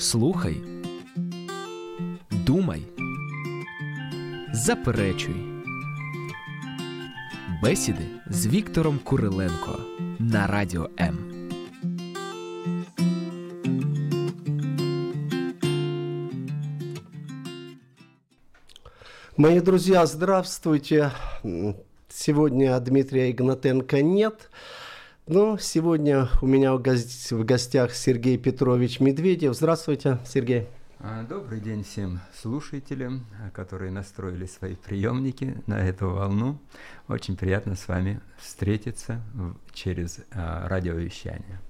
Слухай, думай, заперечуй. Бесіди з Віктором Куриленко на радіо М. Мои друзья, здравствуйте. Сегодня Дмитрия Игнатенко нет. Но сегодня у меня в гос- в гостях Сергей Петрович Медведев. Здравствуйте, Сергей. А, Добрый день всем слушателям, которые настроили свои приемники на эту волну. Очень приятно с вами встретиться через а, радиовещание.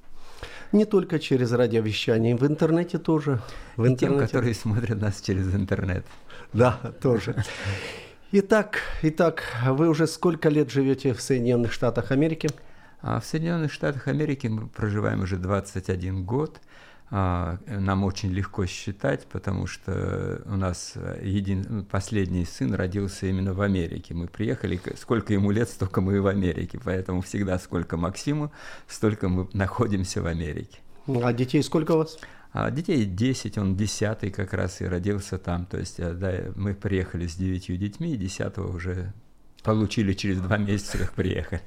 Не только через радиовещание, в интернете тоже. В И тем, интернете. которые смотрят нас через интернет. Да, тоже. Итак, итак, вы уже сколько лет живете в Соединенных Штатах Америки? А в Соединенных Штатах Америки мы проживаем уже 21 год. А, Нам очень легко считать, потому что у нас э, един... ну, последний сын родился именно в Америке. Мы приехали, сколько ему лет, столько мы и в Америке. Поэтому всегда сколько Максиму, столько мы находимся в Америке. А детей сколько у вас? А детей 10, он 10 как раз и родился там. То есть э, да, мы приехали с 9 детьми, и 10 уже получили через два месяца, как приехали.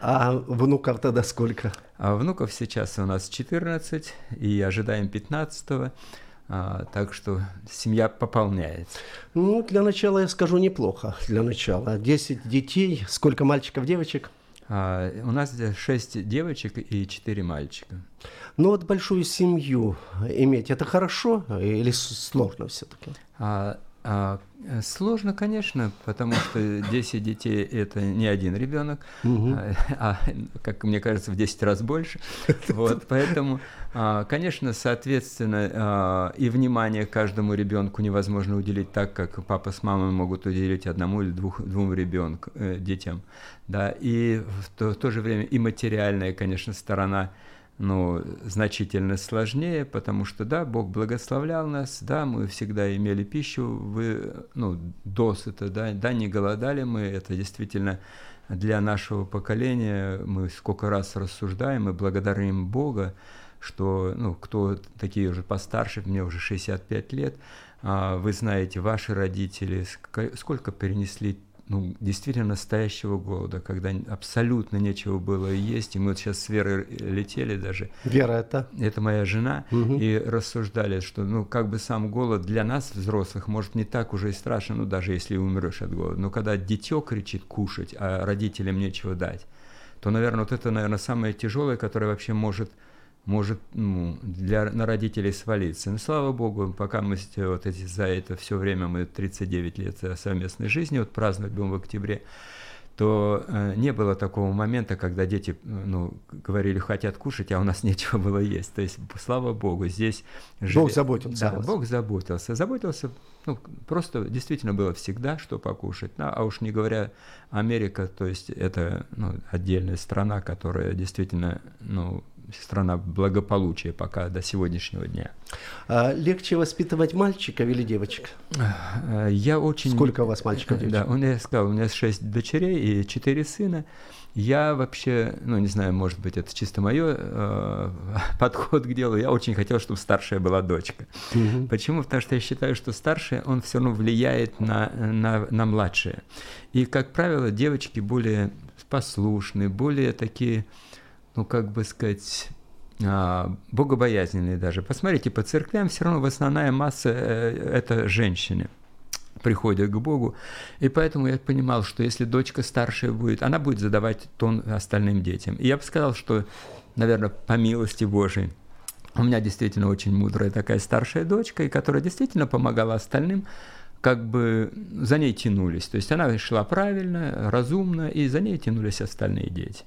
А внуков тогда сколько? А внуков сейчас у нас 14 и ожидаем 15 а, так что семья пополняется. Ну, для начала я скажу неплохо. Для начала. 10 детей. Сколько мальчиков, девочек? А, у нас 6 девочек и 4 мальчика. Ну, вот большую семью иметь, это хорошо или сложно все-таки? А, а, э, сложно, конечно, потому что 10 детей это не один ребенок, а, а, как мне кажется, в 10 раз больше. Вот, поэтому, а, конечно, соответственно, а, и внимание каждому ребенку невозможно уделить так, как папа с мамой могут уделить одному или двух, двум ребенку, э, детям. Да, и в то, в то же время и материальная, конечно, сторона ну, значительно сложнее, потому что, да, Бог благословлял нас, да, мы всегда имели пищу, вы, ну, досыта, да, да, не голодали мы, это действительно для нашего поколения, мы сколько раз рассуждаем и благодарим Бога, что, ну, кто такие уже постарше, мне уже 65 лет, а, вы знаете, ваши родители сколько перенесли ну, действительно настоящего голода, когда абсолютно нечего было есть. И мы вот сейчас с Верой летели даже, Вера это? это моя жена, Мгм. и рассуждали, что, ну, как бы сам голод для нас, взрослых, может, не так уже и страшно, ну, даже если умрешь от голода. Но когда дитё кричит кушать, а родителям нечего дать, то, наверное, вот это, наверное, самое тяжелое, которое вообще может может ну, для, на родителей свалиться. Но слава богу, пока мы вот эти, за это все время, мы 39 лет э, совместной жизни, вот праздновать будем в октябре, то э, не было такого момента, когда дети ну, говорили, хотят кушать, а у нас нечего было есть. То есть, слава богу, здесь... Бог заботился Да. Бог заботился. Заботился, ну, просто действительно было всегда что покушать. Ну, а уж не говоря, Америка, то есть это ну, отдельная страна, которая действительно, ну, страна благополучия пока до сегодняшнего дня. А легче воспитывать мальчиков или девочек? Э, Я очень... Сколько у вас мальчиков, Да, девочек? у меня, я сказал, у меня шесть дочерей и четыре сына. Я вообще, ну, не знаю, может быть, это чисто мое подход к делу. Я очень хотел, чтобы старшая была дочка. Мгм. Почему? Потому что я считаю, что старшая, он все равно влияет на, на, на младшее. И, как правило, девочки более послушные, более такие, ну, как бы сказать, а, богобоязненные даже. Посмотрите, по церквям все равно в основная масса э, это женщины приходят к Богу. И поэтому я понимал, что если дочка старшая будет, она будет задавать тон остальным детям. И я бы сказал, что, наверное, по милости Божией, у меня действительно очень мудрая такая старшая дочка, и которая действительно помогала остальным, как бы за ней тянулись. То есть она шла правильно, разумно, и за ней тянулись остальные дети.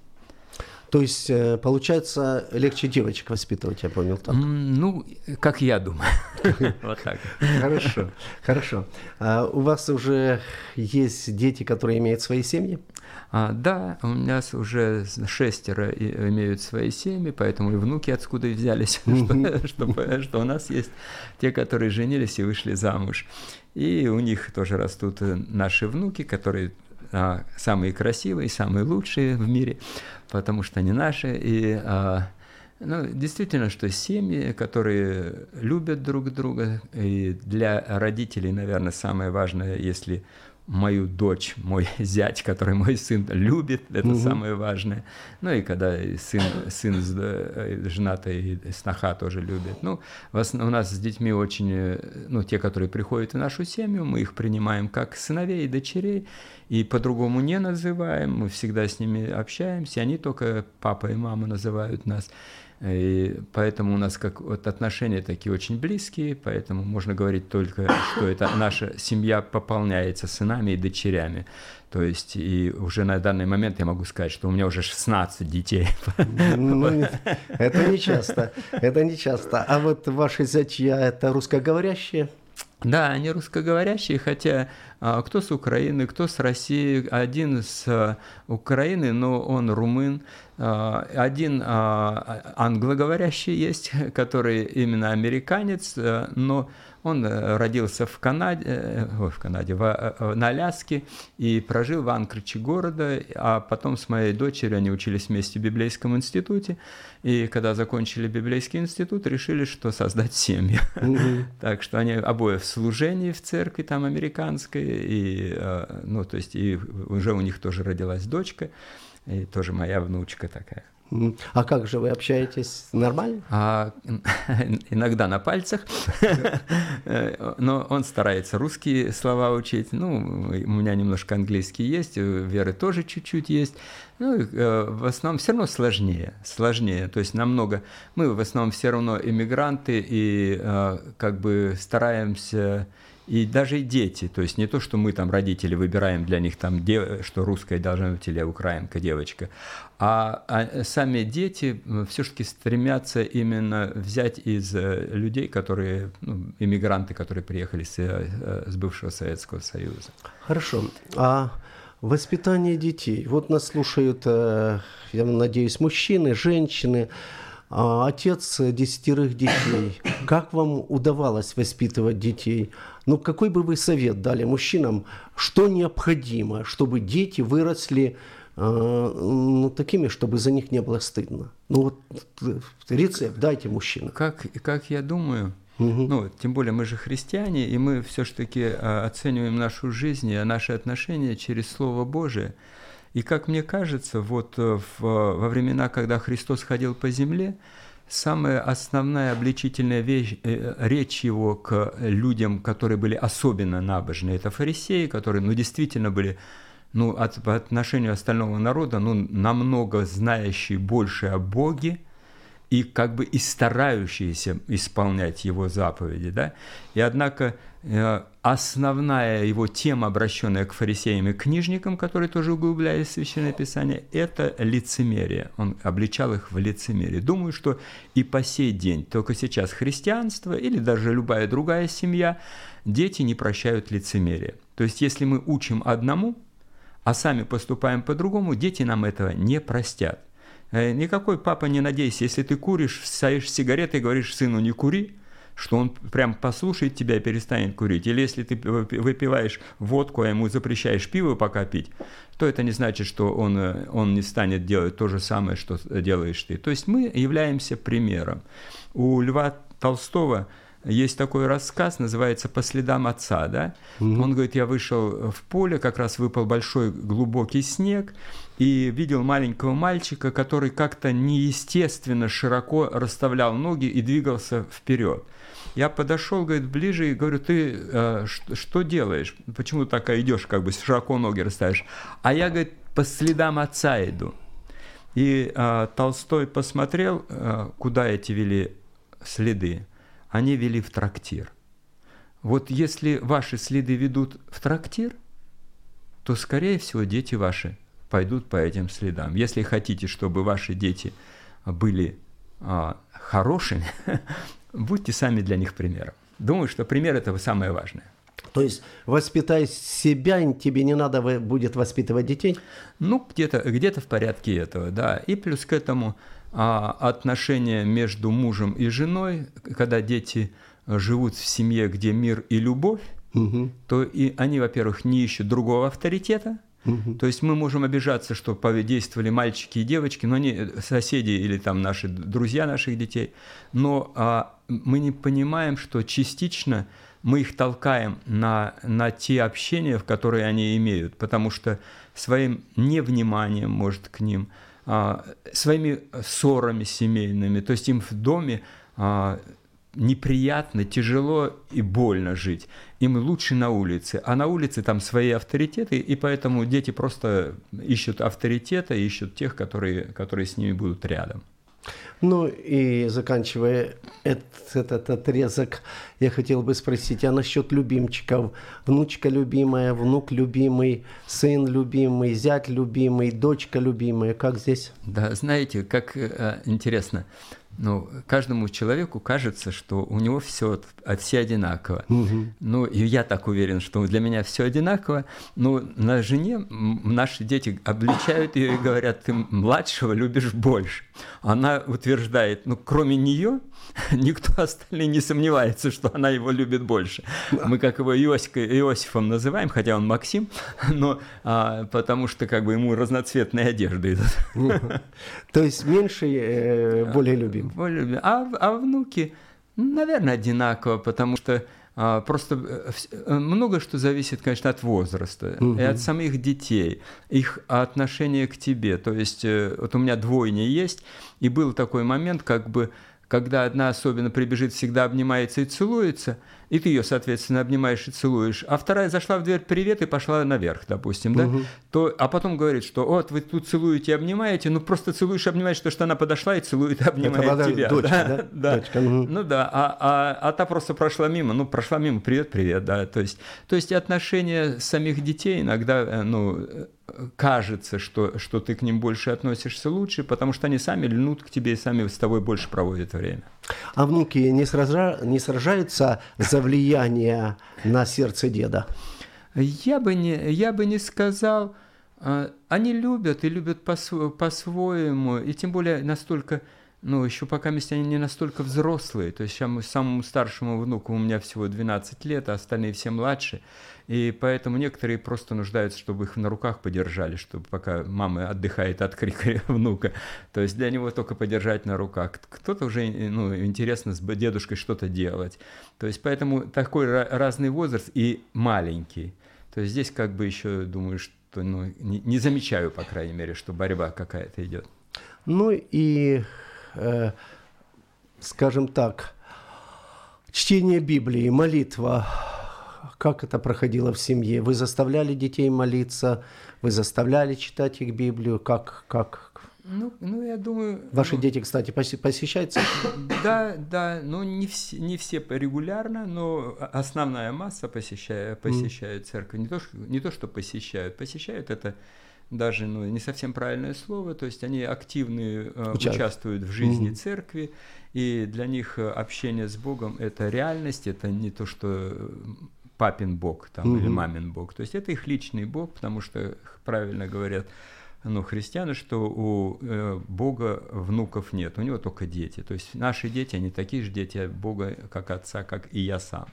То есть, э, получается, легче девочек воспитывать, я понял так. Ну, как я думаю. Вот так. Хорошо, хорошо. А у вас уже есть дети, которые имеют свои семьи? А, да, у нас уже шестеро имеют свои семьи, поэтому и внуки откуда и взялись, что у нас есть те, которые женились и вышли замуж. И у них тоже растут э, наши внуки, которые а, самые красивые, самые лучшие в мире, потому что они наши. И а, Ну, действительно, что семьи, которые любят друг друга, и для родителей, наверное, самое важное, если мою дочь, мой зять, который мой сын любит, это угу. самое важное. Ну и когда сын, сын э, женатый и сноха тоже любит. Ну, у нас с детьми очень, э, ну, те, которые приходят в нашу семью, мы их принимаем как сыновей и дочерей, и по-другому не называем, мы всегда с ними общаемся, они только папа и мама называют нас. И поэтому у нас как вот отношения такие очень близкие, поэтому можно говорить только, что это наша семья пополняется сынами и дочерями. То есть и уже на данный момент я могу сказать, что у меня уже 16 детей. Ну, это не часто, это не часто. А вот ваши зятья это русскоговорящие? Да, они русскоговорящие, хотя а, кто с Украины, кто с России. Один с а, Украины, но он румын. А, один англоговорящий есть, который именно американец, а, но он э, родился в Канаде, э, ой, в Канаде, в, э, на Аляске и прожил в Анкриче города, а потом с моей дочерью они учились вместе в библейском институте, и когда закончили библейский институт, решили, что создать семью. Так что они обои в служении в церкви там американской, и, ну, то есть, и уже у них тоже родилась дочка, и тоже моя внучка такая. А как же вы общаетесь? Нормально? А, иногда на пальцах, но он старается русские слова учить. Ну, у меня немножко английский есть, у Веры тоже чуть-чуть есть. Ну, э, в основном все равно сложнее, сложнее. То есть намного... Мы в основном все равно иммигранты и э, как бы стараемся и даже и дети, то есть не то, что мы там родители выбираем для них там, что русская должна быть или украинка девочка, а, а сами дети все-таки стремятся именно взять из э, людей, которые, ну, иммигранты, которые приехали с, э, с бывшего Советского Союза. Хорошо. А воспитание детей. Вот нас слушают, э, я надеюсь, мужчины, женщины. А отец десятерых детей. Как вам удавалось воспитывать детей? Ну, какой бы вы совет дали мужчинам, что необходимо, чтобы дети выросли э, ну, такими, чтобы за них не было стыдно? Ну, вот рецепт дайте мужчинам. Как, как я думаю, Угу. Ну, тем более мы же христиане, и мы все-таки а, оцениваем нашу жизнь и наши отношения через Слово Божие. И как мне кажется, вот э, в, во времена, когда Христос ходил по земле, самая основная обличительная вещь, э, речь его к людям, которые были особенно набожны, это фарисеи, которые ну, действительно были ну, от, по отношению остального народа ну, намного знающие больше о Боге, и как бы и старающиеся исполнять его заповеди. Да? И однако э, основная его тема, обращенная к фарисеям и книжникам, которые тоже углублялись в Священное Писание, это лицемерие. Он обличал их в лицемерие. Думаю, что и по сей день, только сейчас христианство или даже любая другая семья, дети не прощают лицемерие. То есть если мы учим одному, а сами поступаем по-другому, дети нам этого не простят. Э, никакой папа не надейся, если ты куришь, стоишь сигаретой и говоришь сыну не кури, что он прям послушает тебя и перестанет курить. Или если ты выпиваешь водку, а ему запрещаешь пиво пока пить, то это не значит, что он, э, он не станет делать то же самое, что делаешь ты. То есть мы являемся примером. У Льва Толстого есть такой рассказ, называется «По следам отца». Да? Mm-hmm. Он говорит, я вышел в поле, как раз выпал большой глубокий снег, и видел маленького мальчика, который как-то неестественно широко расставлял ноги и двигался вперед. Я подошел, говорит, ближе и говорю, ты э, что, что делаешь? Почему так идешь, как бы широко ноги расставишь? А я, говорит, по следам отца иду. И э, Толстой посмотрел, э, куда эти вели следы они вели в трактир. Вот если ваши следы ведут в трактир, то, скорее всего, дети ваши пойдут по этим следам. Если хотите, чтобы ваши дети были а, хорошими, будьте сами для них примером. Думаю, что пример – это самое важное. То есть воспитай себя, тебе не надо будет воспитывать детей? Ну, где-то где в порядке этого, да. И плюс к этому а отношения между мужем и женой, когда дети живут в семье, где мир и любовь, угу. то и они, во-первых, не ищут другого авторитета, Угу. То есть мы можем обижаться, что действовали мальчики и девочки, но они э, соседи или там наши друзья наших детей, но а, мы не понимаем, что частично мы их толкаем на, на те общения, в которые они имеют, потому что своим невниманием, может, к ним, а, своими ссорами семейными, то есть им в доме а, неприятно, тяжело и больно жить. Им лучше на улице. А на улице там свои авторитеты, и поэтому дети просто ищут авторитета, ищут тех, которые, которые с ними будут рядом. Ну и заканчивая этот, этот отрезок, я хотел бы спросить, а насчет любимчиков? Внучка любимая, внук любимый, сын любимый, зять любимый, дочка любимая, как здесь? Да, знаете, как э, интересно, ну, каждому человеку кажется, что у него все, все одинаково. Угу. Ну, и я так уверен, что для меня все одинаково. Но на жене наши дети обличают ее и говорят, ты младшего любишь больше. Она утверждает, ну, кроме нее, никто остальные не сомневается, что она его любит больше. Мы как его Иосиф, Иосифом называем, хотя он Максим, но а, потому что как бы ему разноцветные одежды идут. То есть меньше, э, более любим. А, а внуки, наверное, одинаково, потому что а, просто э, э, много что зависит, конечно, от возраста угу. и от самих детей, их отношения к тебе. То есть э, вот у меня двойня есть, и был такой момент, как бы когда одна особенно прибежит, всегда обнимается и целуется, и ты ее, соответственно, обнимаешь и целуешь, а вторая зашла в дверь «привет» и пошла наверх, допустим, да, угу. то, а потом говорит, что вот вы тут целуете и обнимаете, ну просто целуешь и обнимаешь, то, что она подошла и целует и обнимает Это тебя. Дочка, да? да? да. Дочка, угу. Ну да, а, а, а та просто прошла мимо, ну прошла мимо, привет, привет, да, то есть, то есть отношения самих детей иногда, э, ну, кажется, что, что ты к ним больше относишься лучше, потому что они сами льнут к тебе и сами с тобой больше проводят время. А внуки не, сража... не сражаются за влияние на сердце деда? Я бы не, я бы не сказал. А, они любят и любят по-своему, и тем более настолько ну, еще пока они не настолько взрослые. То есть самому старшему внуку у меня всего 12 лет, а остальные все младше. И поэтому некоторые просто нуждаются, чтобы их на руках подержали, чтобы пока мама отдыхает от крика внука. То есть для него только подержать на руках. Кто-то уже ну, интересно с дедушкой что-то делать. То есть поэтому такой разный возраст и маленький. То есть здесь как бы еще думаю, что ну, не, не замечаю, по крайней мере, что борьба какая-то идет. Ну и э, скажем так, чтение Библии, молитва, как это проходило в семье? Вы заставляли детей молиться, вы заставляли читать их Библию, как, как? Ну, ну, я думаю... Ваши ну, дети, кстати, посещаются? Да, да, ну не все, не все регулярно, но основная масса посещает, посещают mm. церковь. Не то, что, не то, что посещают, посещают это даже ну, не совсем правильное слово, то есть они активно э, участвуют в жизни mm-hmm. церкви, и для них э, общение с Богом это реальность, это не то, что папин Бог там, mm-hmm. или мамин Бог, то есть это их личный Бог, потому что правильно говорят ну, христианы, что у э, Бога внуков нет, у него только дети. То есть наши дети, они такие же дети Бога, как Отца, как и я сам.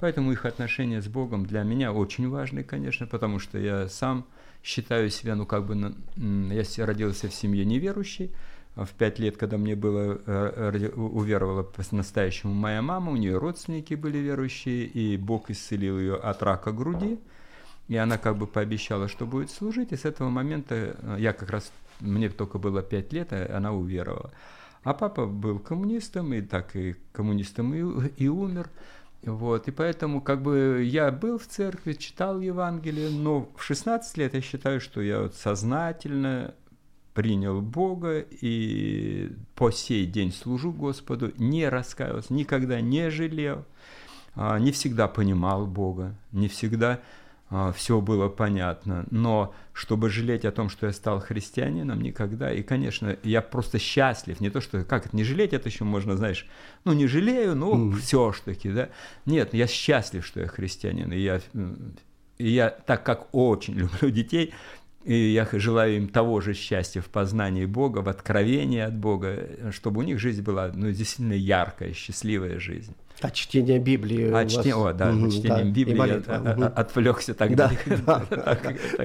Поэтому их отношения с Богом для меня очень важны, конечно, потому что я сам считаю себя, ну как бы, я родился в семье неверующей, в пять лет, когда мне было, э, уверовала по-настоящему моя мама, у нее родственники были верующие, и Бог исцелил ее от рака груди, и она как бы пообещала, что будет служить, и с этого момента э, я как раз, мне только было пять лет, а она уверовала. А папа был коммунистом, и так и коммунистом и, и умер. Вот, и поэтому как бы я был в церкви, читал Евангелие, но в 16 лет я считаю, что я вот сознательно принял Бога и по сей день служу Господу, не раскаивался, никогда не жалел, а, не всегда понимал Бога, не всегда все было понятно. Но чтобы жалеть о том, что я стал христианином, никогда. И, конечно, я просто счастлив. Не то, что как это не жалеть, это еще можно, знаешь, ну не жалею, но mm. все ж таки, да. Нет, я счастлив, что я христианин. И я, и я так как очень люблю детей, и я желаю им того же счастья в познании Бога, в откровении от Бога, чтобы у них жизнь была ну, действительно яркая, счастливая жизнь. А чтение Библии а, чтение, О, да, угу, чтением да, Библии я угу. отвлекся тогда. Да, да,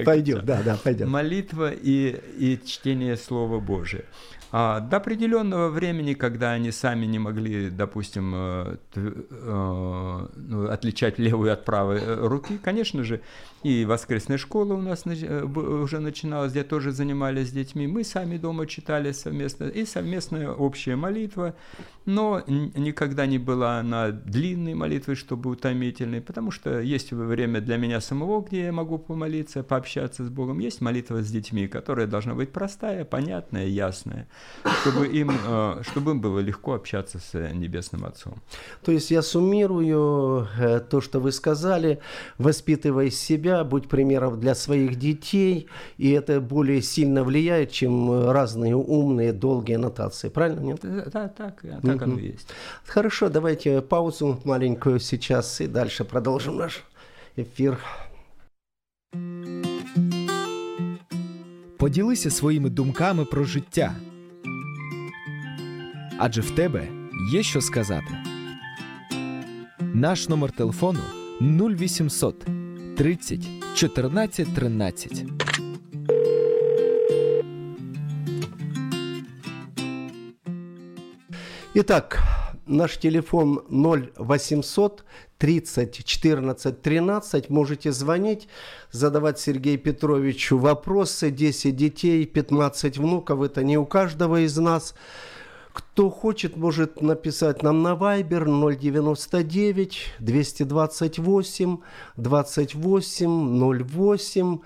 пойдем, да, да, пойдем. Молитва и, и чтение Слова Божия. А, до определенного времени, когда они сами не могли, допустим, э, э, ну, отличать левую от правой э, руки, конечно же, и воскресная школа у нас уже начиналась, где тоже занимались с детьми. Мы сами дома читали совместно, и совместная общая молитва, но никогда не была она длинной молитвой, чтобы утомительной, потому что есть время для меня самого, где я могу помолиться, пообщаться с Богом. Есть молитва с детьми, которая должна быть простая, понятная, ясная чтобы им, э, чтобы им было легко общаться с Небесным Отцом. То есть я суммирую э, то, что вы сказали, воспитывай себя, будь примером для своих детей, и это более сильно влияет, чем разные умные, долгие аннотации. Правильно, нет? Да, так, так угу. оно и есть. Хорошо, давайте паузу маленькую сейчас и дальше продолжим наш эфир. Поділися своїми думками про життя – адже в тебе є що сказати. Наш номер телефону 0800 30 14 13. Итак, наш телефон 0800 30 14 13. Можете звонить, задавать Сергею Петровичу вопросы. 10 детей, 15 внуков. Это не у каждого из нас. Кто хочет, может написать нам на Viber 099 228 28 08.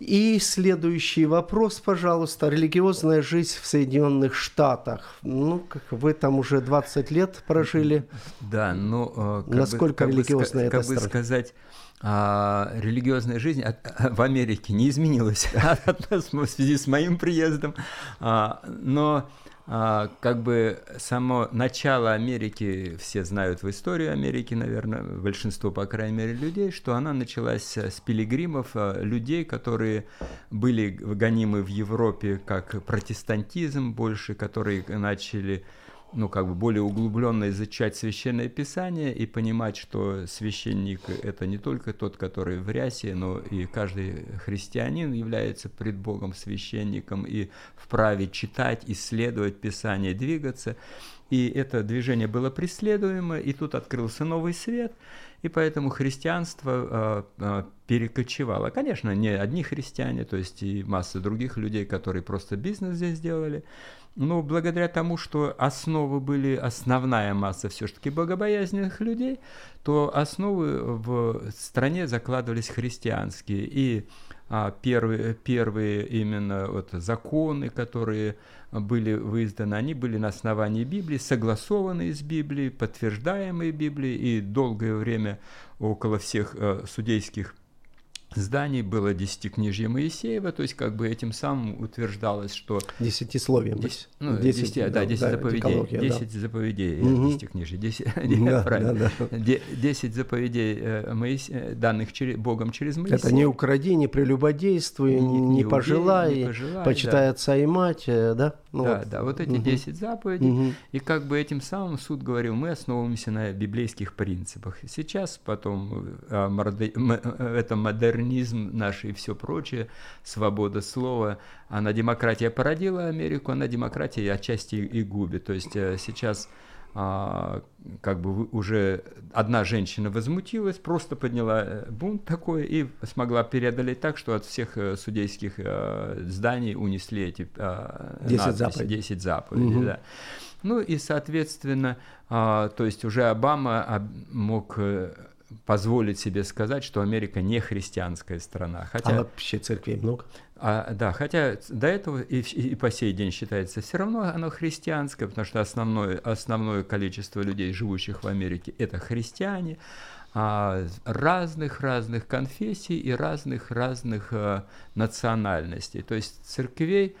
И следующий вопрос, пожалуйста. Религиозная жизнь в Соединенных Штатах. Ну, как вы там уже 20 лет прожили. Да, ну... Э, Насколько бы, как религиозная бы, эта Как бы сказать, а, религиозная жизнь в Америке не изменилась в связи с моим приездом. А, но а, как бы само начало Америки, все знают в истории Америки, наверное, большинство, по крайней мере, людей, что она началась с пилигримов, а, людей, которые были гонимы в Европе как протестантизм больше, которые начали ну, как бы более углубленно изучать священное писание и понимать, что священник – это не только тот, который в рясе, но и каждый христианин является пред Богом священником и вправе читать, исследовать Писание, двигаться. И это движение было преследуемо, и тут открылся новый свет, и поэтому христианство э, э, перекочевало. Конечно, не одни христиане, то есть и масса других людей, которые просто бизнес здесь делали, но благодаря тому, что основы были, основная масса все-таки богобоязненных людей, то основы в стране закладывались христианские. И а, первые, первые именно вот законы, которые были выизданы, они были на основании Библии, согласованные с Библией, подтверждаемые Библией, и долгое время около всех э, судейских зданий было десятикнижье Моисеева, то есть как бы этим самым утверждалось, что... Десятисловием. Десять, ну, десять, десять, да, десять да, заповедей. Десять да. заповедей угу. десятикнижья. Десять, да, правильно. Да, да. Десять заповедей э, Моисе, данных через, Богом через Моисея. Это не укради, не прелюбодействуй, не, не, не, пожелай, не пожелай, почитай да. отца и мать, э, да? Ну, да, вот. да, вот эти десять угу. заповедей. Угу. И как бы этим самым суд говорил, мы основываемся на библейских принципах. Сейчас потом э, это модерн модернизм наш и все прочее, свобода слова, она демократия породила Америку, она демократия отчасти и губит. То есть э, сейчас а, как бы уже одна женщина возмутилась, просто подняла э, бунт такой и смогла преодолеть так, что от всех э, судейских зданий унесли эти 10 заповедей. 10 заповедей угу. да. Ну и, соответственно, а, то есть уже Обама мог позволить себе сказать, что Америка не христианская страна. Хотя, а вообще церквей много? А, да, хотя до этого и, и по сей день считается все равно оно христианское, потому что основное, основное количество людей, живущих в Америке, это христиане а, разных-разных конфессий и разных-разных а, национальностей. То есть церквей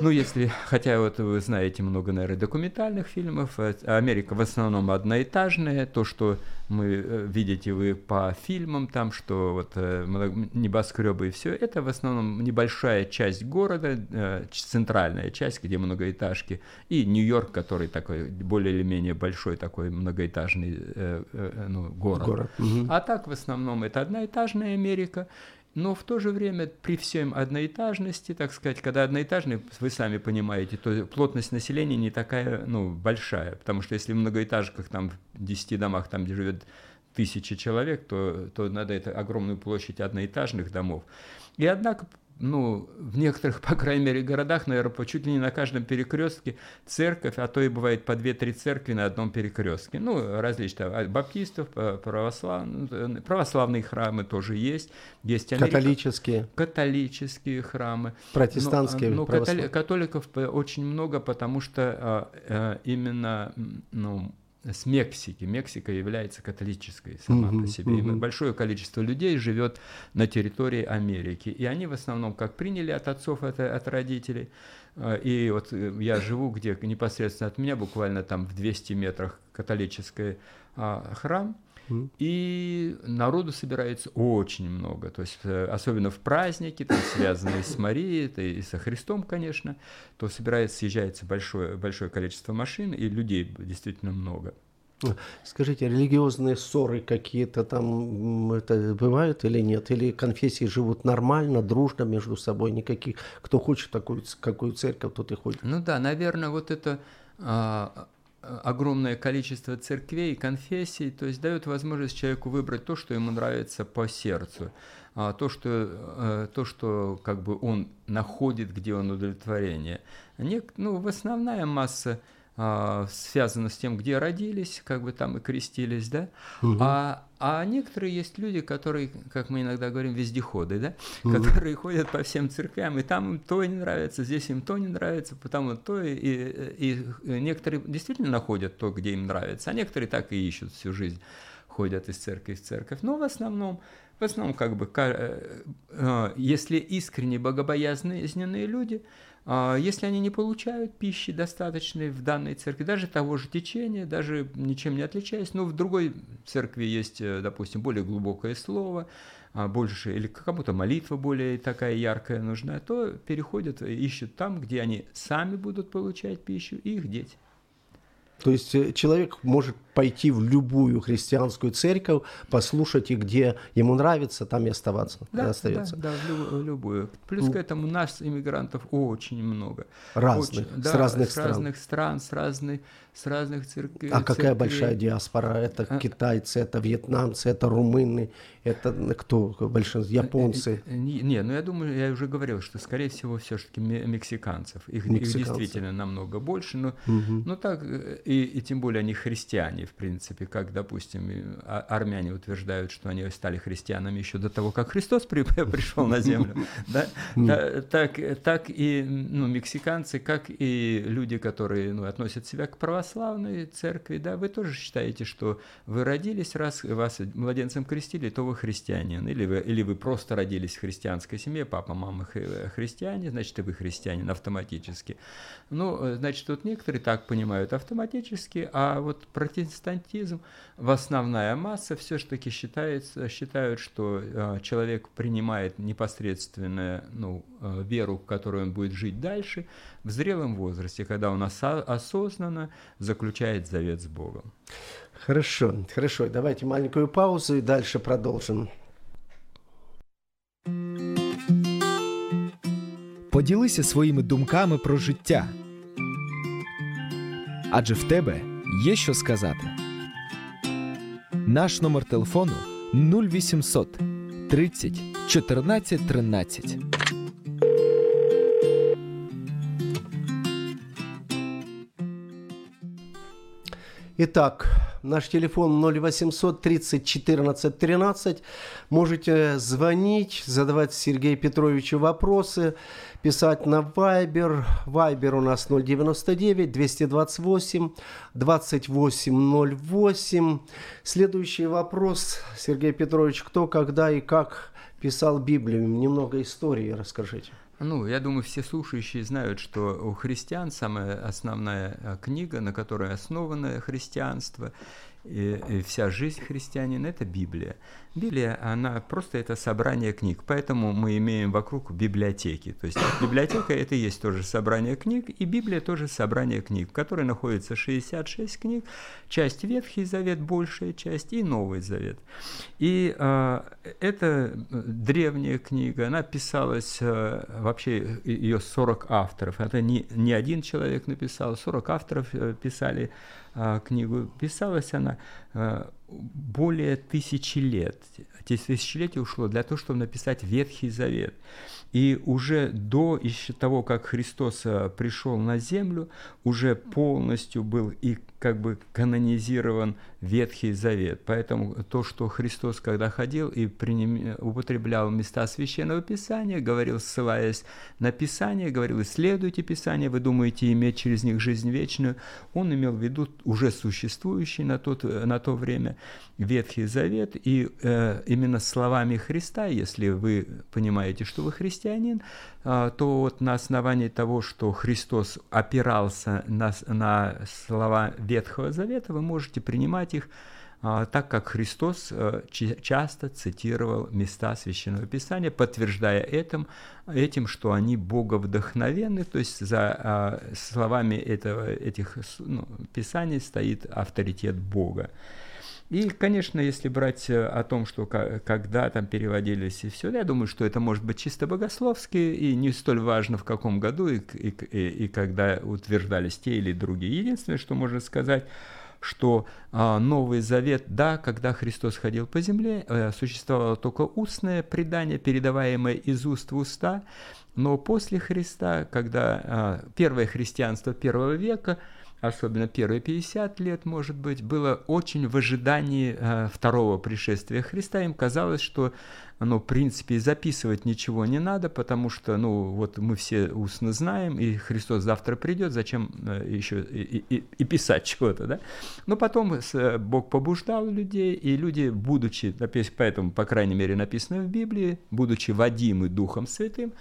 Ну, если, хотя вот вы знаете много, наверное, документальных фильмов, э, Америка в основном одноэтажная, то, что мы э, видите вы по фильмам там, что вот э, небоскребы и все, это в основном небольшая часть города, центральная часть, где многоэтажки, и Нью-Йорк, который такой более или менее большой такой многоэтажный ну, город. город. Угу. А так в основном это одноэтажная Америка, но в то же время при всем одноэтажности, так сказать, когда одноэтажный, вы сами понимаете, то плотность населения не такая ну, большая, потому что если в многоэтажках, там в 10 домах, там где живет тысячи человек, то, то надо это огромную площадь одноэтажных домов. И однако ну, в некоторых, по крайней мере, городах, наверное, чуть ли не на каждом перекрестке церковь, а то и бывает по две-три церкви на одном перекрестке. Ну, различные, а, баптистов, православных, ну, православные храмы тоже есть. есть Америка, католические. Католические храмы. Протестантские. Но, но католи, католиков очень много, потому что а, а, именно, ну, с Мексики. Мексика является католической сама uh-huh, по себе. Uh-huh. большое количество людей живет на территории Америки. И они в основном как приняли от отцов, от, от родителей. А, и вот э, я живу, где непосредственно от меня, буквально там в 200 метрах католический а, храм. И народу собирается очень много, то есть э, особенно в праздники, есть, связанные с Марией то и со Христом, конечно, то собирается, съезжается большое, большое количество машин, и людей действительно много. Скажите, религиозные ссоры какие-то там это бывают или нет? Или конфессии живут нормально, дружно между собой, никаких? Кто хочет такую, какую церковь, тот и ходит. Ну да, наверное, вот это а, огромное количество церквей, конфессий, то есть дает возможность человеку выбрать то, что ему нравится по сердцу, а то, что, э, то, что как бы он находит, где он удовлетворение. Нек, ну, в основная масса связано с тем, где родились, как бы там и крестились, да. Угу. А, а некоторые есть люди, которые, как мы иногда говорим, вездеходы, да, угу. которые ходят по всем церквям, и там им то не нравится, здесь им то не нравится, потому то, и, и, и некоторые действительно находят то, где им нравится, а некоторые так и ищут всю жизнь, ходят из церкви в церковь. Но в основном в основном, как бы, э, э, если искренне богобоязненные люди, а, если они не получают пищи достаточной в данной церкви, даже того же течения, даже ничем не отличаясь, но в другой церкви есть, э, допустим, более глубокое слово, а, больше, или кому-то молитва более такая яркая нужна, то переходят, ищут там, где они сами будут получать пищу, и их дети. То есть э, человек может пойти в любую христианскую церковь, послушать и где ему нравится, там и оставаться. Да, остается. да, да в любую. Плюс к этому нас иммигрантов очень много. Разных, очень, с да, разных с стран. разных стран, с разных, с разных церквей. А какая большая диаспора? Это а, китайцы, это вьетнамцы, это румыны, это кто большинство? Японцы? Э, не, не, ну я думаю, я уже говорил, что скорее всего все-таки мексиканцев. Их, их действительно намного больше, но, угу. но так, э, и, и тем более они христиане, в принципе, как, допустим, а, армяне утверждают, что они стали христианами еще до того, как Христос при, пришел на землю. Да? Так, так и ну, мексиканцы, как и люди, которые ну, относят себя к православной церкви, да, вы тоже считаете, что вы родились, раз вас младенцем крестили, то вы христианин, или вы, или вы просто родились в христианской семье, папа, мама христиане, значит, и вы христианин автоматически. Ну, значит, вот некоторые так понимают автоматически, а вот протестантизм, в основная масса все-таки считается, считают, что э, человек принимает непосредственную ну, э, веру, в которой он будет жить дальше, в зрелом возрасте, когда он осо- осознанно заключает завет с Богом. Хорошо, хорошо. Давайте маленькую паузу и дальше продолжим. Поділися своїми думками про життя. Адже в тебе є що сказати. Наш номер телефону 0800 30 14 13. Итак, наш телефон 0800 30 14 13. Можете звонить, задавать Сергею Петровичу вопросы, писать на Viber. Viber у нас 099 228 2808. Следующий вопрос, Сергей Петрович, кто, когда и как писал Библию? Немного истории расскажите. Ну, я думаю, все слушающие знают, что у христиан самая основная э, книга, на которой основано христианство, и, и вся жизнь христианина – это Библия. Библия, она просто это собрание книг, поэтому мы имеем вокруг библиотеки. То есть библиотека – это и есть тоже собрание книг, и Библия тоже собрание книг, в которой находится 66 книг, часть Ветхий Завет, большая часть, и Новый Завет. И э, это древняя книга, она писалась, э, вообще ее 40 авторов, это не, не один человек написал, 40 авторов э, писали э, книгу. Писалась она э, более тысячи лет. Тысячелетие ушло для того, чтобы написать Ветхий Завет. И уже до еще того, как Христос э, пришел на землю, уже полностью был и как бы канонизирован Ветхий Завет. Поэтому то, что Христос, когда ходил и приним... употреблял места Священного Писания, говорил, ссылаясь на Писание, говорил, исследуйте Писание, вы думаете иметь через них жизнь вечную, он имел в виду уже существующий на, тот, на то время Ветхий Завет, и э, именно словами Христа, если вы понимаете, что вы христианин, э, то вот на основании того, что Христос опирался на, на слова Ветхого Завета, вы можете принимать их э, так, как Христос э, часто цитировал места Священного Писания, подтверждая этим, этим что они боговдохновенны, то есть за э, словами этого, этих ну, Писаний стоит авторитет Бога. И, конечно, если брать э, о том, что когда там переводились и все, я думаю, что это может быть чисто богословски и не столь важно в каком году и, и, и, и когда утверждались те или другие. Единственное, что можно сказать, что а, Новый Завет, да, когда Христос ходил по земле, а, существовало только устное предание, передаваемое из уст в уста, но после Христа, когда а, первое христианство первого века – особенно первые 50 лет, может быть, было очень в ожидании э, второго пришествия Христа. Им казалось, что, ну, в принципе, записывать ничего не надо, потому что, ну, вот мы все устно знаем, и Христос завтра придет, зачем э, еще и, и, и писать чего-то, да? Но потом э, Бог побуждал людей, и люди, будучи, поэтому, по крайней мере, написано в Библии, будучи водимы Духом Святым,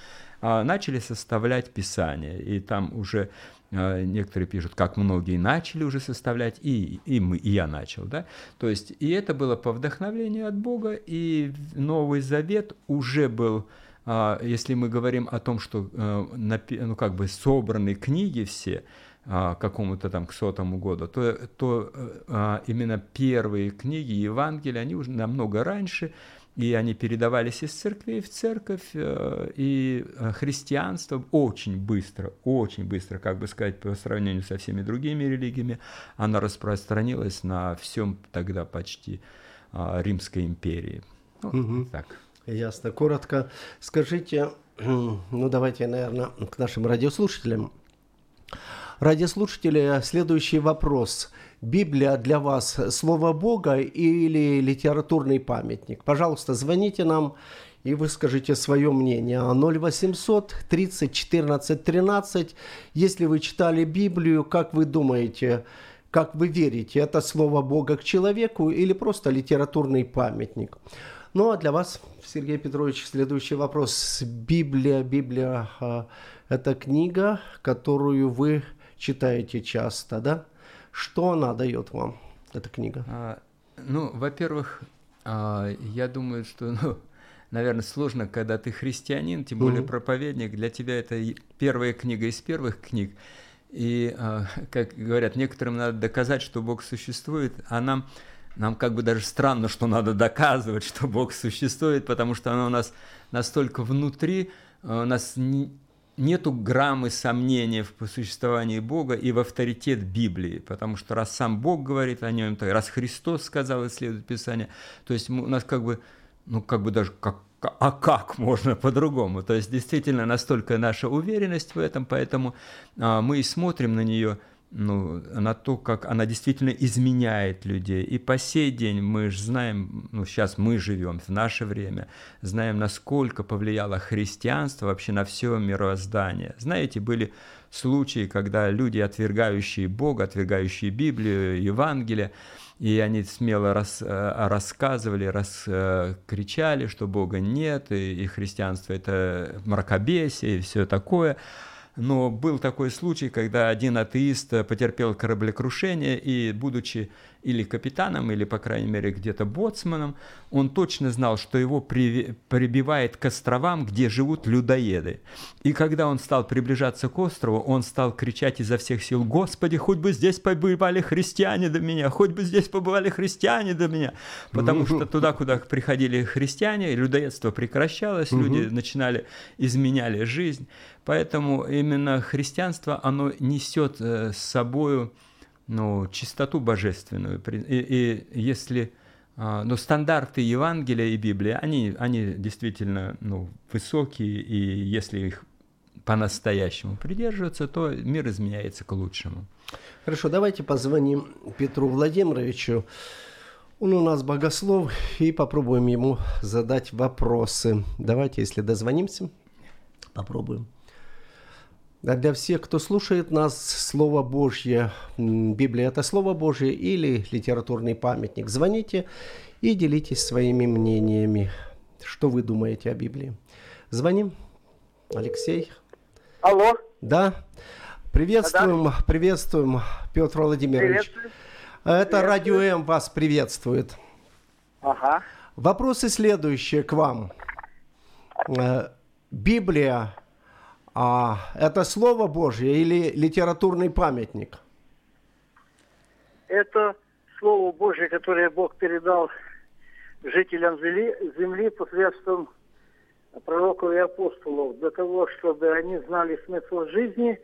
э, начали составлять Писание, и там уже а, некоторые пишут, как многие начали уже составлять, и, и, мы, и я начал. Да? То есть, и это было по вдохновлению от Бога, и Новый Завет уже был, а, если мы говорим о том, что э, ну, как бы собраны книги все, а, какому-то там к сотому году, то, то а, именно первые книги Евангелия, они уже намного раньше, и они передавались из церкви в церковь, э, и э, христианство очень быстро, очень быстро, как бы сказать, по сравнению со всеми другими религиями, оно распространилось на всем тогда почти а, Римской империи. Ну, угу. Так. Ясно. Коротко скажите, ну давайте, наверное, к нашим радиослушателям. Радиослушатели, следующий вопрос – Библия для вас Слово Бога или литературный памятник? Пожалуйста, звоните нам и выскажите свое мнение. 0800 30 14 13. Если вы читали Библию, как вы думаете, как вы верите, это Слово Бога к человеку или просто литературный памятник? Ну а для вас, Сергей Петрович, следующий вопрос. Библия, Библия а, – это книга, которую вы читаете часто, да? Что она дает вам, эта книга? А, ну, во-первых, а, я думаю, что, ну, наверное, сложно, когда ты христианин, тем более mm-hmm. проповедник, для тебя это первая книга из первых книг. И, а, как говорят, некоторым надо доказать, что Бог существует, а нам, нам как бы даже странно, что надо доказывать, что Бог существует, потому что оно у нас настолько внутри, а, у нас не, нету граммы сомнения в существовании Бога и в авторитет Библии, потому что раз сам Бог говорит о нем, то раз Христос сказал, исследует Писание, то есть у нас как бы, ну как бы даже как а как можно по-другому? То есть действительно настолько наша уверенность в этом, поэтому а, мы и смотрим на нее ну, на то, как она действительно изменяет людей. И по сей день мы же знаем, ну, сейчас мы живем в наше время, знаем, насколько повлияло христианство вообще на все мироздание. Знаете, были случаи, когда люди, отвергающие Бога, отвергающие Библию, Евангелие, и они смело рас, э, рассказывали, раскричали, что Бога нет, и, и христианство это мракобесие и все такое но был такой случай, когда один атеист потерпел кораблекрушение, и, будучи или капитаном, или, по крайней мере, где-то боцманом, он точно знал, что его прибивает к островам, где живут людоеды. И когда он стал приближаться к острову, он стал кричать изо всех сил, «Господи, хоть бы здесь побывали христиане до меня, хоть бы здесь побывали христиане до меня!» Потому что туда, куда приходили христиане, людоедство прекращалось, люди начинали, изменяли жизнь. Поэтому именно христианство, оно несет э, с собой ну, чистоту божественную. И, и если а, ну, стандарты Евангелия и Библии, они, они действительно ну, высокие, и если их по-настоящему придерживаться, то мир изменяется к лучшему. Хорошо, давайте позвоним Петру Владимировичу. Он у нас богослов, и попробуем ему задать вопросы. Давайте, если дозвонимся, попробуем. А для всех, кто слушает нас, Слово Божье, Библия – это Слово Божье или литературный памятник. Звоните и делитесь своими мнениями. Что вы думаете о Библии? Звоним. Алексей. Алло. Да. Приветствуем, да. приветствуем, Петр Владимирович. Приветствую. Это Радио М вас приветствует. Ага. Вопросы следующие к вам. Э, Библия а это Слово Божье или литературный памятник? Это Слово Божье, которое Бог передал жителям земли, земли посредством пророков и апостолов, для того, чтобы они знали смысл жизни,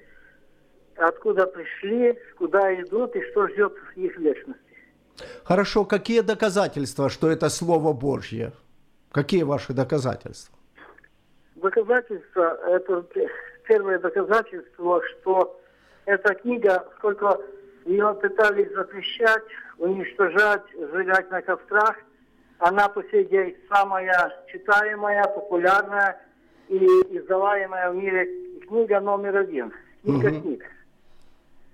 откуда пришли, куда идут и что ждет их вечности. Хорошо, какие доказательства, что это Слово Божье? Какие ваши доказательства? Доказательства, это первое доказательство, что эта книга, сколько ее пытались запрещать, уничтожать, сжигать на кострах, она по сей день самая читаемая, популярная и издаваемая в мире книга номер один. Книга угу. книг.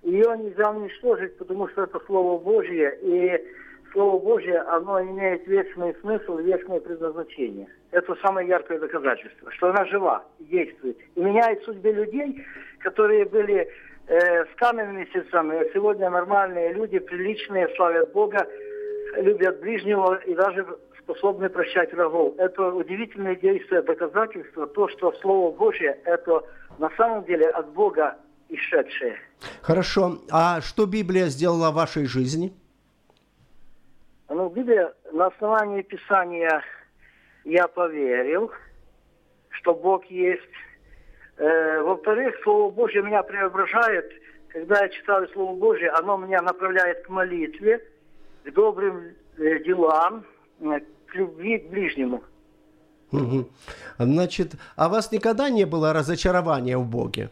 Ее нельзя уничтожить, потому что это Слово Божье, и Слово Божье, оно имеет вечный смысл, вечное предназначение. Это самое яркое доказательство, что она жива, действует. И меняет судьбы людей, которые были э, с каменными сердцами. А сегодня нормальные люди, приличные, славят Бога, любят ближнего и даже способны прощать врагов. Это удивительное действие, доказательство, то, что Слово Божье, это на самом деле от Бога исшедшее. Хорошо. А что Библия сделала в вашей жизни? Ну, Библия на основании Писания я поверил, что Бог есть. Э, во-вторых, Слово Божье меня преображает. Когда я читаю Слово Божье, оно меня направляет к молитве, к добрым э, делам, э, к любви к ближнему. Угу. Значит, а у вас никогда не было разочарования в Боге?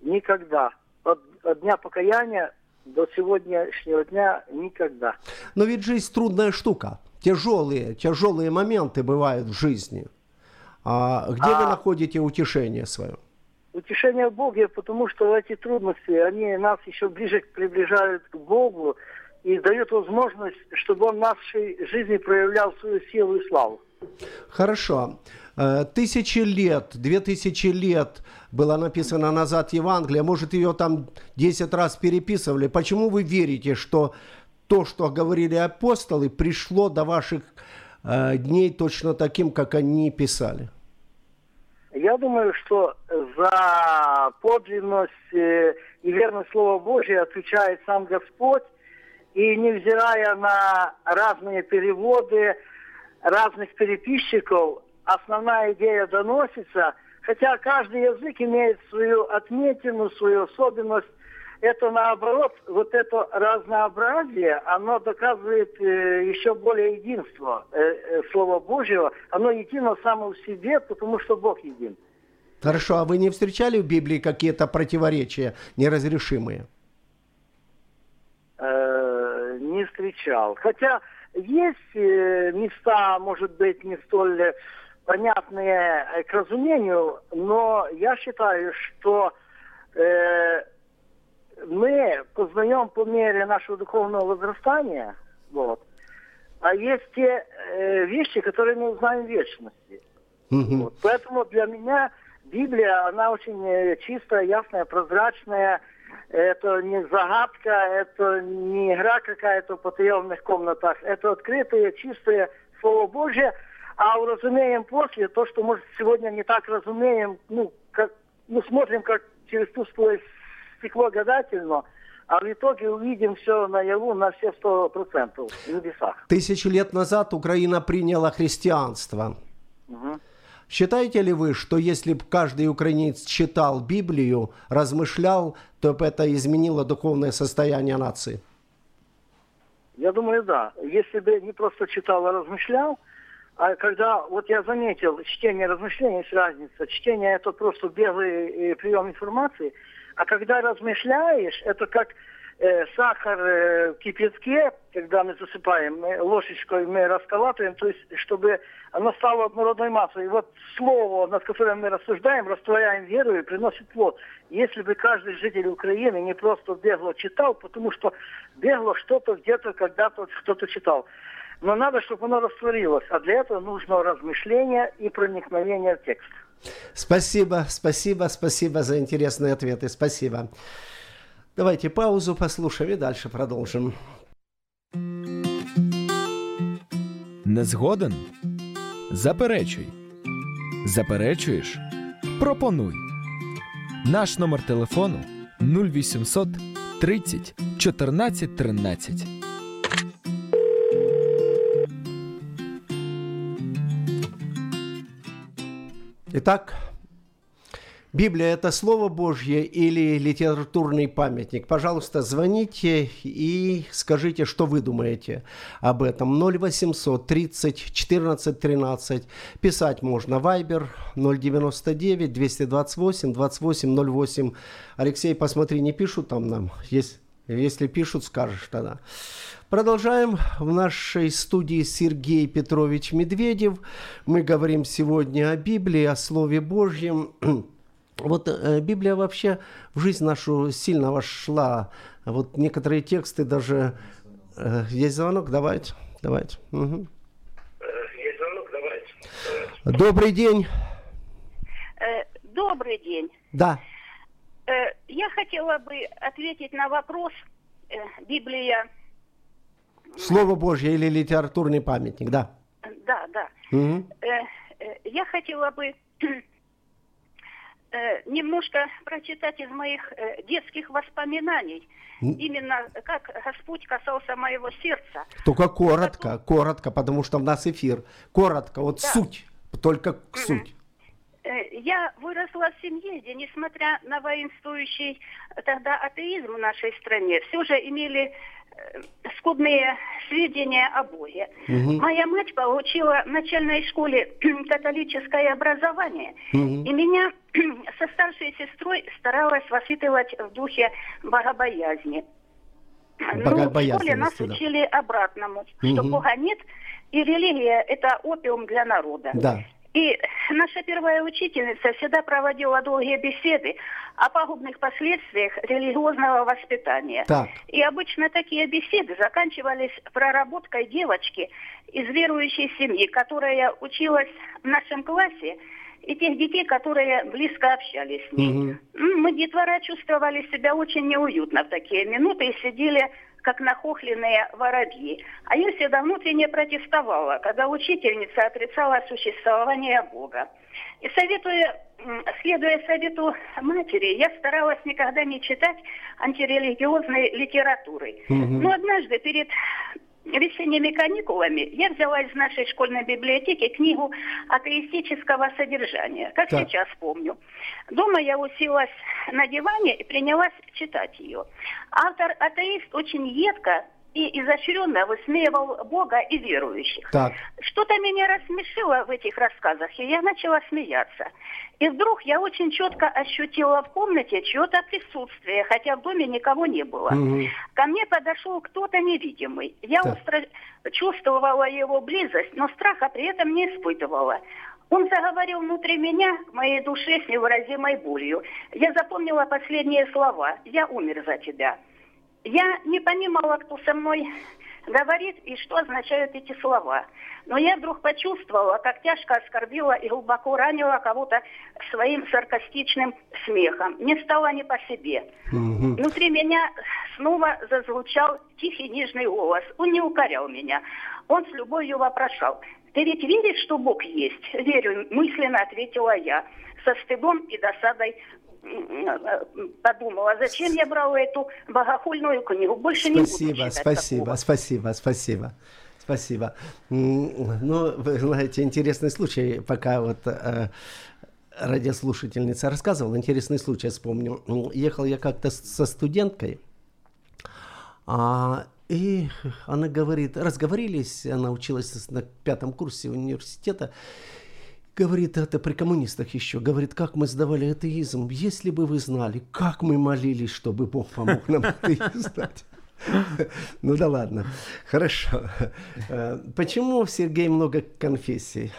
Никогда. От, от дня покаяния до сегодняшнего дня никогда. Но ведь жизнь трудная штука. Тяжелые, тяжелые моменты бывают в жизни. А где а... вы находите утешение свое? Утешение в Боге, потому что эти трудности, они нас еще ближе приближают к Богу и дают возможность, чтобы Он в нашей жизни проявлял свою силу и славу. Хорошо. Э, тысячи лет, две тысячи лет было написано назад Евангелие, может ее там десять раз переписывали. Почему вы верите, что то, что говорили апостолы, пришло до ваших э, дней точно таким, как они писали? Я думаю, что за подлинность э, и верность Слова Божия отвечает сам Господь. И невзирая на разные переводы разных переписчиков, основная идея доносится, хотя каждый язык имеет свою отметину, свою особенность. Это наоборот, вот это разнообразие, оно доказывает э, еще более единство э, э, Слова Божьего. Оно едино само в себе, потому что Бог един. Хорошо, а вы не встречали в Библии какие-то противоречия неразрешимые? не встречал. Хотя есть э, места, может быть, не столь понятные к разумению, но я считаю, что э, мы познаем по мере нашего духовного возрастания, вот, а есть те э, вещи, которые мы узнаем в вечности. Вот. Поэтому для меня Библия, она очень э, чистая, ясная, прозрачная. Это не загадка, это не игра какая-то в потаенных комнатах. Это открытое, чистое Слово Божье. А уразумеем после то, что, может, сегодня не так разумеем, ну, как, ну, смотрим как через тусклое стекло гадательно, а в итоге увидим все наяву на все сто процентов в небесах. Тысячи лет назад Украина приняла христианство. Угу. Считаете ли вы, что если бы каждый украинец читал Библию, размышлял, то бы это изменило духовное состояние нации? Я думаю, да. Если бы не просто читал, а размышлял, а когда, вот я заметил, чтение размышления есть разница. Чтение это просто беглый э, прием информации, а когда размышляешь, это как э, сахар э, в кипятке, когда мы засыпаем, мы ложечкой мы расколатываем, то есть чтобы оно стало однородной массой. И вот слово, над которым мы рассуждаем, растворяем веру и приносит плод. Если бы каждый житель Украины не просто бегло читал, потому что бегло что-то где-то когда-то кто-то читал. Но надо, чтобы оно растворилось. А для этого нужно размышление и проникновение в текст. Спасибо, спасибо, спасибо за интересные ответы. Спасибо. Давайте паузу послушаем и дальше продолжим. Не згоден? Заперечуй. Заперечуєш? Пропонуй. Наш номер телефону 0800 30 14 13. Итак, Библия – это Слово Божье или литературный памятник? Пожалуйста, звоните и скажите, что вы думаете об этом. 0800 30 14 13. Писать можно. Вайбер 099 228 28 08. Алексей, посмотри, не пишут там нам? Есть, если пишут, скажешь тогда. Продолжаем. В нашей студии Сергей Петрович Медведев. Мы говорим сегодня о Библии, о Слове Божьем. Вот э, Библия вообще в жизнь нашу сильно вошла. Вот некоторые тексты даже... Э, есть звонок? Давайте. Давайте. Угу. Есть звонок? Давайте. Добрый день. Э, добрый день. Да. Э, я хотела бы ответить на вопрос э, Библия... Слово Божье или литературный памятник, да? Да, да. Угу. Я хотела бы немножко прочитать из моих детских воспоминаний. Именно как Господь касался моего сердца. Только коротко, Потом... коротко, потому что у нас эфир. Коротко, вот да. суть, только суть. Э, я выросла в семье, где, несмотря на воинствующий тогда атеизм в нашей стране, все же имели скудные сведения о Боге. Угу. Моя мать получила в начальной школе католическое образование, угу. и меня со старшей сестрой старалась воспитывать в духе богобоязни. Ну, в школе нас да. учили обратному, угу. что Бога нет, и религия – это опиум для народа. Да. И наша первая учительница всегда проводила долгие беседы о пагубных последствиях религиозного воспитания. Так. И обычно такие беседы заканчивались проработкой девочки из верующей семьи, которая училась в нашем классе, и тех детей, которые близко общались с ней. Угу. Мы, детвора, чувствовали себя очень неуютно в такие минуты и сидели как нахохленные воробьи. А я всегда внутренне протестовала, когда учительница отрицала существование Бога. И советуя, следуя совету матери, я старалась никогда не читать антирелигиозной литературы. Угу. Но однажды перед весенними каникулами я взяла из нашей школьной библиотеки книгу атеистического содержания, как так. сейчас помню. Дома я уселась на диване и принялась читать ее. Автор атеист очень едко и изощренно высмеивал Бога и верующих. Так. Что-то меня рассмешило в этих рассказах, и я начала смеяться. И вдруг я очень четко ощутила в комнате чье-то присутствие, хотя в доме никого не было. Угу. Ко мне подошел кто-то невидимый. Я так. остро чувствовала его близость, но страха при этом не испытывала. Он заговорил внутри меня, к моей душе с невыразимой болью. Я запомнила последние слова. «Я умер за тебя». Я не понимала, кто со мной говорит и что означают эти слова. Но я вдруг почувствовала, как тяжко оскорбила и глубоко ранила кого-то своим саркастичным смехом. Мне стало не по себе. Угу. Внутри меня снова зазвучал тихий нежный голос. Он не укорял меня. Он с любовью вопрошал. «Ты ведь веришь, что Бог есть?» «Верю», мысленно ответила я, со стыдом и досадой подумала, зачем я брала эту богохульную книгу. Больше спасибо, не буду читать Спасибо, такого. спасибо, спасибо. Спасибо. Ну, вы знаете, интересный случай, пока вот э, радиослушательница рассказывала, интересный случай вспомнил. Ехал я как-то со студенткой, а, и она говорит, разговорились, она училась на пятом курсе университета, Говорит, это при коммунистах еще. Говорит, как мы сдавали атеизм. Если бы вы знали, как мы молились, чтобы Бог помог нам атеизм сдать. Ну да ладно. Хорошо. Э, почему в Сергей много конфессий?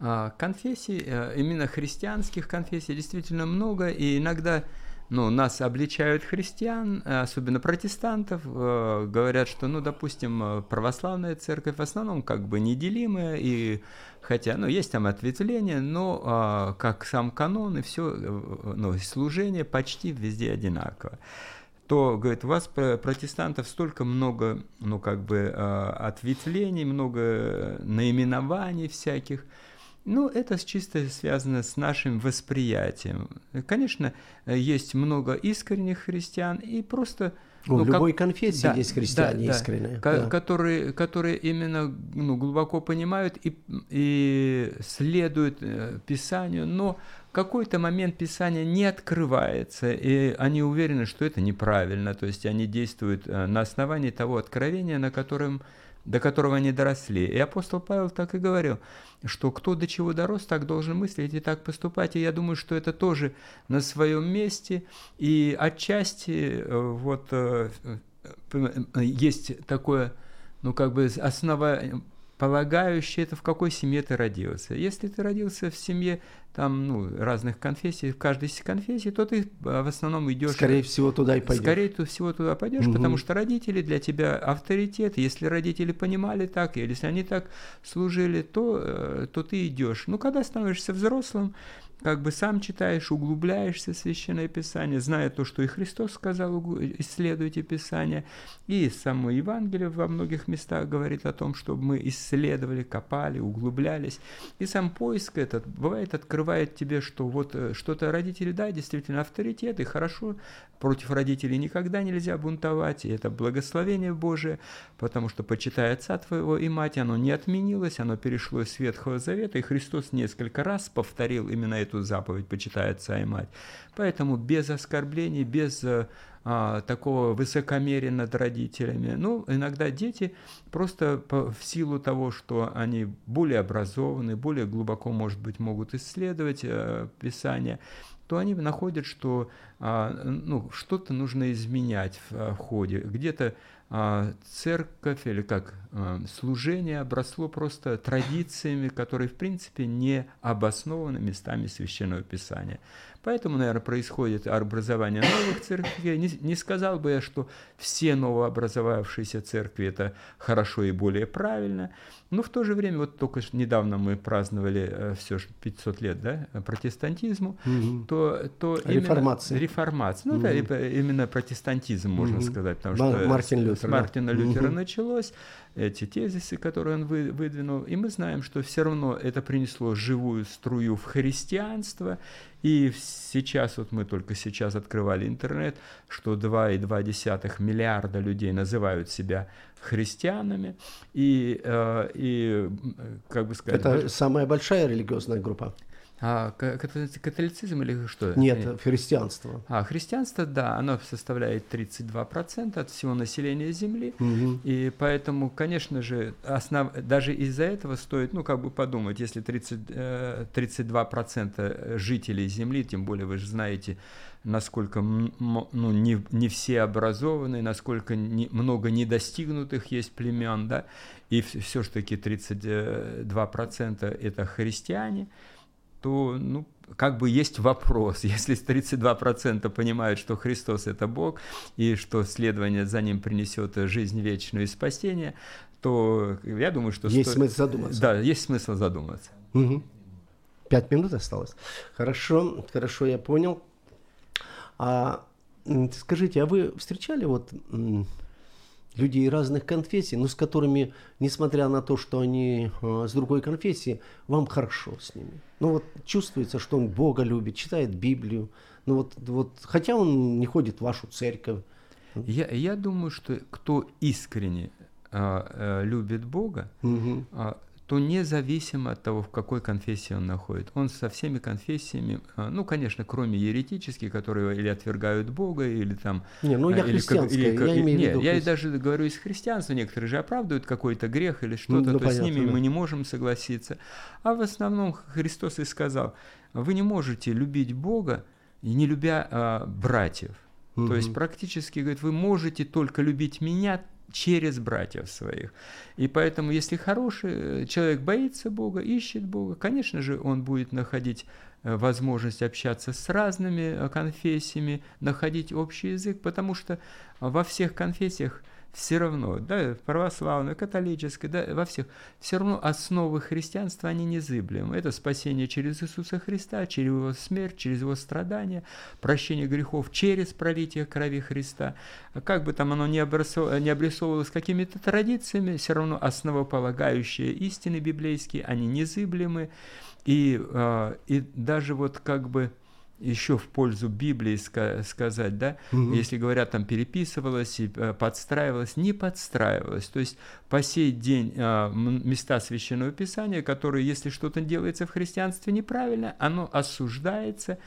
А, конфессий, э, именно христианских конфессий действительно много, и иногда ну, нас обличают христиан, особенно протестантов, э, говорят, что, ну, допустим, православная церковь в основном как бы неделимая, и хотя, ну, есть там ответвления, но а, как сам канон и все, э, ну, служение почти везде одинаково. То, говорит, у вас протестантов столько много, ну, как бы, ответвлений, много наименований всяких, ну, это чисто связано с нашим восприятием. Конечно, есть много искренних христиан и просто... Ну, ну, в любой как... конфессии да, есть христиане да, искренние. Да, да. Которые, которые именно ну, глубоко понимают и, и следуют э, Писанию, но какой-то момент Писания не открывается, и они уверены, что это неправильно, то есть они действуют э, на основании того откровения, на котором до которого они доросли. И апостол Павел так и говорил, что кто до чего дорос, так должен мыслить и так поступать. И я думаю, что это тоже на своем месте. И отчасти э, вот э, э, есть такое, ну как бы основа, полагающее это в какой семье ты родился. Если ты родился в семье там ну, разных конфессий, в каждой конфессии, то ты в основном идешь. Скорее всего, туда и пойдешь. Скорее всего, туда пойдешь, угу. потому что родители для тебя авторитет. Если родители понимали так, или если они так служили, то, то ты идешь. Ну, когда становишься взрослым, как бы сам читаешь, углубляешься в Священное Писание, зная то, что и Христос сказал, исследуйте Писание, и само Евангелие во многих местах говорит о том, чтобы мы исследовали, копали, углублялись. И сам поиск этот, бывает, открывает тебе, что вот э, что-то родители, да, действительно авторитет, и хорошо, против родителей никогда нельзя бунтовать, и это благословение Божие, потому что, почитая отца твоего и мать, оно не отменилось, оно перешло из Ветхого Завета, и Христос несколько раз повторил именно эту эту заповедь, почитая отца и мать. Поэтому без оскорблений, без э, а, такого высокомерия над родителями. Ну, иногда дети просто по, в силу того, что они более образованы, более глубоко, может быть, могут исследовать э, Писание, то они находят, что а, ну, что-то нужно изменять в, в ходе. Где-то а, церковь или как а, служение обросло просто традициями, которые в принципе не обоснованы местами Священного Писания. Поэтому, наверное, происходит образование новых церквей. Не, не сказал бы я, что все новообразовавшиеся церкви это хорошо и более правильно. Но в то же время, вот только недавно мы праздновали все же 500 лет да, протестантизму, угу. то, то реформация. реформация. Ну угу. да, именно протестантизм, можно угу. сказать. Потому что Мартин Лютер, с Мартина да. Лютера угу. началось эти тезисы, которые он вы, выдвинул. И мы знаем, что все равно это принесло живую струю в христианство. И сейчас, вот мы только сейчас открывали интернет, что 2,2 миллиарда людей называют себя христианами. И, э, и как бы сказать... Это самая большая религиозная группа? А католицизм или что? Нет, Нет, христианство. А, христианство, да, оно составляет 32% от всего населения Земли. Угу. И поэтому, конечно же, основ... даже из-за этого стоит, ну, как бы подумать, если 30, 32% э, жителей Земли, тем более вы же знаете, насколько ну, не, не все образованы, насколько не, много недостигнутых есть племен, да, и все-таки 32% это христиане, то, ну, как бы есть вопрос, если 32% понимают, что Христос – это Бог, и что следование за Ним принесет жизнь вечную и спасение, то я думаю, что... Есть сто... смысл задуматься. Да, есть смысл задуматься. Угу. Пять минут осталось. Хорошо, хорошо, я понял. А скажите, а вы встречали вот людей разных конфессий, но с которыми, несмотря на то, что они э, с другой конфессии, вам хорошо с ними. Ну вот чувствуется, что он Бога любит, читает Библию. Ну вот, вот хотя он не ходит в вашу церковь. Я, я думаю, что кто искренне э, э, любит Бога, угу. э, то независимо от того, в какой конфессии он находит, он со всеми конфессиями, а, ну, конечно, кроме еретических, которые или отвергают Бога, или там... Не, ну я или, или, я имею нет, в виду... я даже говорю из христианства, некоторые же оправдывают какой-то грех или что-то, ну, то понятно, с ними да. мы не можем согласиться. А в основном Христос и сказал, вы не можете любить Бога, не любя а, братьев. Угу. То есть практически, говорит, вы можете только любить меня через братьев своих. И поэтому, если хороший э, человек боится Бога, ищет Бога, конечно же, он будет находить э, возможность общаться с разными э, конфессиями, находить общий язык, потому что во всех конфессиях все равно, да, православной, католической, да, во всех, все равно основы христианства, они незыблемы. Это спасение через Иисуса Христа, через Его смерть, через Его страдания, прощение грехов через пролитие крови Христа. Как бы там оно ни, обрисов... не обрисовывалось какими-то традициями, все равно основополагающие истины библейские, они незыблемы. И, а, и даже вот как бы еще в пользу Библии сказать, да, угу. если говорят, там переписывалось и э, подстраивалось, не подстраивалось. То есть по сей день а, места Священного Писания, которые, если что-то делается в христианстве неправильно, оно осуждается,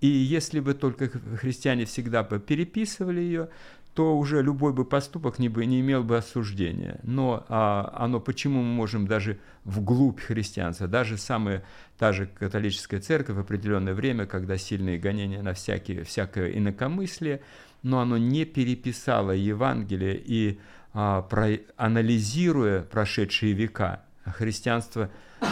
и если бы только христиане всегда бы переписывали ее, то уже любой бы поступок не, бы, не имел бы осуждения. Но а, оно, почему мы можем даже вглубь христианства, даже самая та же католическая церковь в определенное время, когда сильные гонения на всякие, всякое инакомыслие, но оно не переписало Евангелие и а, про, анализируя прошедшие века, христианство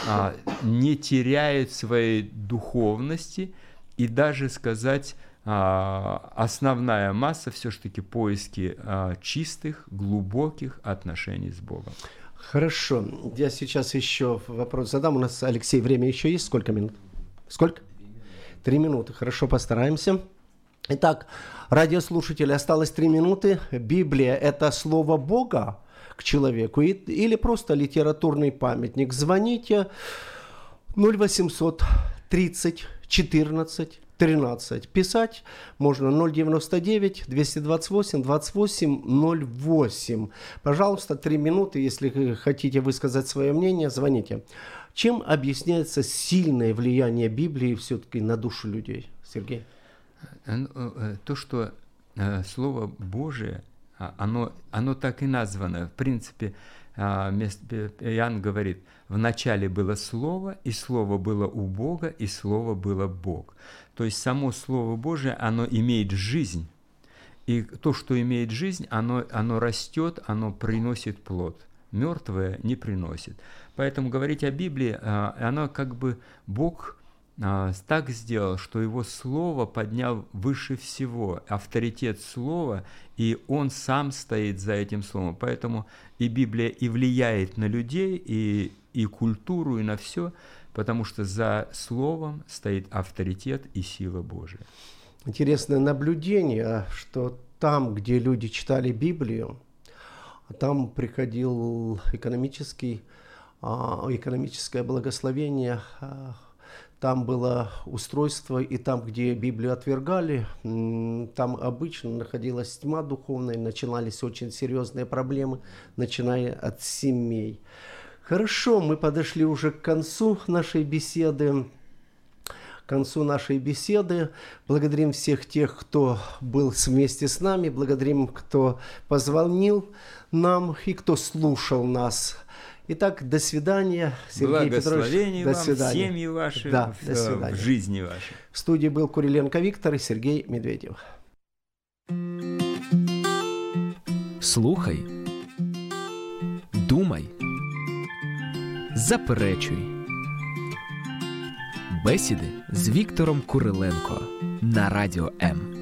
а, не теряет своей духовности и даже сказать основная масса все-таки поиски а, чистых, глубоких отношений с Богом. Хорошо. Я сейчас еще вопрос задам. У нас, Алексей, время еще есть? Сколько минут? Сколько? Три минуты. Хорошо, постараемся. Итак, радиослушатели, осталось три минуты. Библия – это слово Бога к человеку или просто литературный памятник? Звоните 0800 30 14 13. Писать можно 099 228 28 08. Пожалуйста, три минуты, если хотите высказать свое мнение, звоните. Чем объясняется сильное влияние Библии все-таки на душу людей? Сергей? Э, ну, э, то, что э, Слово Божие, а, оно, оно так и названо. В принципе, а, Иоанн говорит, в начале было Слово, и Слово было у Бога, и Слово было Бог. То есть само Слово Божие, оно имеет жизнь. И то, что имеет жизнь, оно, оно растет, оно приносит плод. Мертвое не приносит. Поэтому говорить о Библии, а, оно как бы Бог а, так сделал, что его слово поднял выше всего, авторитет слова, и он сам стоит за этим словом. Поэтому и Библия и влияет на людей, и, и культуру, и на все, потому что за словом стоит авторитет и сила Божия. Интересное наблюдение, что там, где люди читали Библию, там приходил экономический, а, экономическое благословение, а, там было устройство, и там, где Библию отвергали, там обычно находилась тьма духовная, начинались очень серьезные проблемы, начиная от семей. Хорошо, мы подошли уже к концу нашей беседы. концу нашей беседы. Благодарим всех тех, кто был вместе с нами. Благодарим, кто позвонил нам и кто слушал нас. Итак, до свидания, Сергей Петрович. До свидания. семьи ваши, да, в, до свидания. в жизни вашей. В студии был Куриленко Виктор и Сергей Медведев. Слухай, думай, заперечуй. Бесіди з Віктором Куриленко на радіо М.